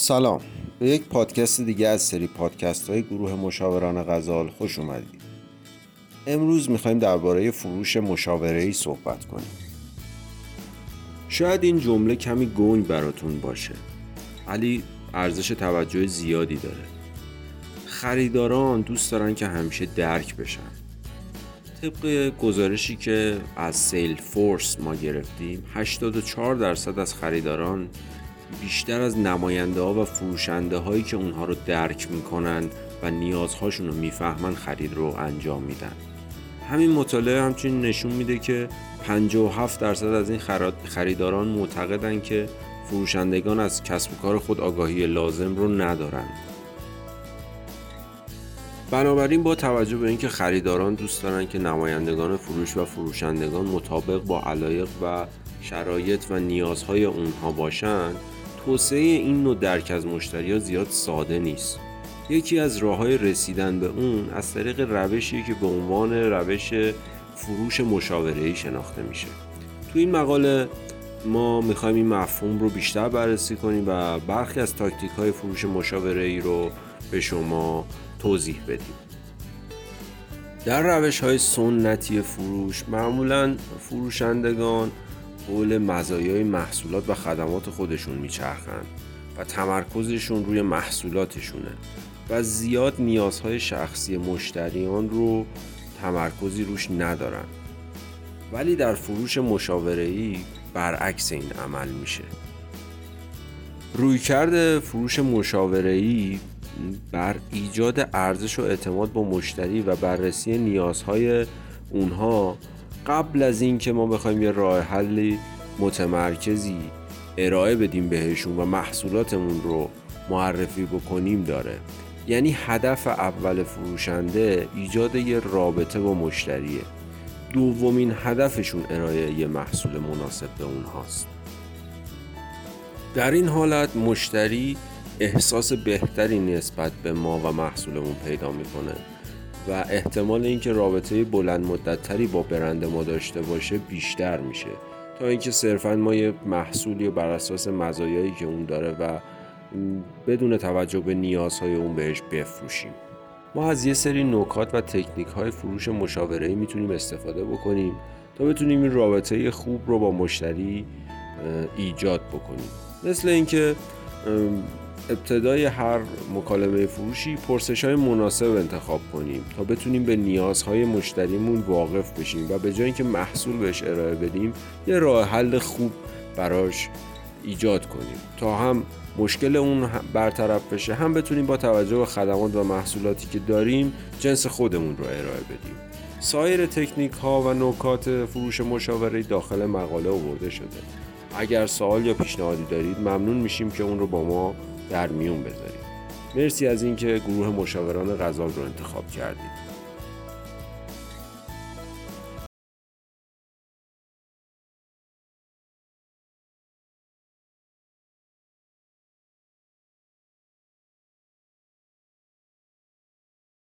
سلام. به یک پادکست دیگه از سری پادکست های گروه مشاوران غزال خوش اومدید. امروز می‌خوایم درباره فروش مشاوره ای صحبت کنیم. شاید این جمله کمی گنگ براتون باشه ولی ارزش توجه زیادی داره. خریداران دوست دارن که همیشه درک بشن. طبق گزارشی که از سیل فورس ما گرفتیم 84 درصد از خریداران بیشتر از نماینده ها و فروشنده هایی که اونها رو درک می‌کنن و نیازهاشون رو می‌فهمن خرید رو انجام میدن. همین مطالعه همچنین نشون میده که 57 درصد از این خریداران معتقدن که فروشندگان از کسب و کار خود آگاهی لازم رو ندارند. بنابراین با توجه به اینکه خریداران دوست دارن که نمایندگان فروش و فروشندگان مطابق با علایق و شرایط و نیازهای اونها باشند توسعه این نوع درک از مشتری زیاد ساده نیست. یکی از راه های رسیدن به اون از طریق روشی که به عنوان روش فروش مشاوره شناخته میشه. تو این مقاله ما می‌خوایم این مفهوم رو بیشتر بررسی کنیم و برخی از تاکتیک های فروش مشاوره ای رو به شما توضیح بدیم. در روش های سنتی فروش معمولا فروشندگان حول مزایای محصولات و خدمات خودشون میچرخند و تمرکزشون روی محصولاتشونه و زیاد نیازهای شخصی مشتریان رو تمرکزی روش ندارن. ولی در فروش مشاوره‌ای برعکس این عمل میشه. رویکرد فروش مشاوره‌ای بر ایجاد ارزش و اعتماد با مشتری و بررسی نیازهای اونها قبل از اینکه ما بخوایم یه راه حلی متمرکزی ارائه بدیم بهشون و محصولاتمون رو معرفی بکنیم داره. یعنی هدف اول فروشنده ایجاد یه رابطه با مشتریه. دومین هدفشون ارائه یه محصول مناسب به اونهاست. در این حالت مشتری احساس بهتری نسبت به ما و محصولمون پیدا می‌کنه. و احتمال اینکه رابطه بلند مدتتری با برند ما داشته باشه بیشتر میشه. تا اینکه صرفا ما یه محصولی بر اساس مزایایی که اون داره و بدون توجه به نیازهای اون بهش بفروشیم. ما از یه سری نکات و تکنیک های فروش مشاوره می‌تونیم استفاده بکنیم تا بتونیم این رابطه خوب رو با مشتری ایجاد بکنیم. مثل اینکه ابتدای هر مکالمه فروشی پرسش های مناسب انتخاب کنیم تا بتونیم به نیازهای مشتریمون واقف بشیم و به جای اینکه محصول بهش ارائه بدیم یه راه حل خوب براش ایجاد کنیم تا هم مشکل اون برطرف بشه هم بتونیم با توجه به خدمات و محصولاتی که داریم جنس خودمون رو ارائه بدیم. سایر تکنیک ها و نکات فروش مشاوره داخل مقاله آورده شده. اگر سوال یا پیشنهادی دارید ممنون میشیم که اون رو با ما در میون بذارید مرسی از اینکه گروه مشاوران غزال رو انتخاب کردید.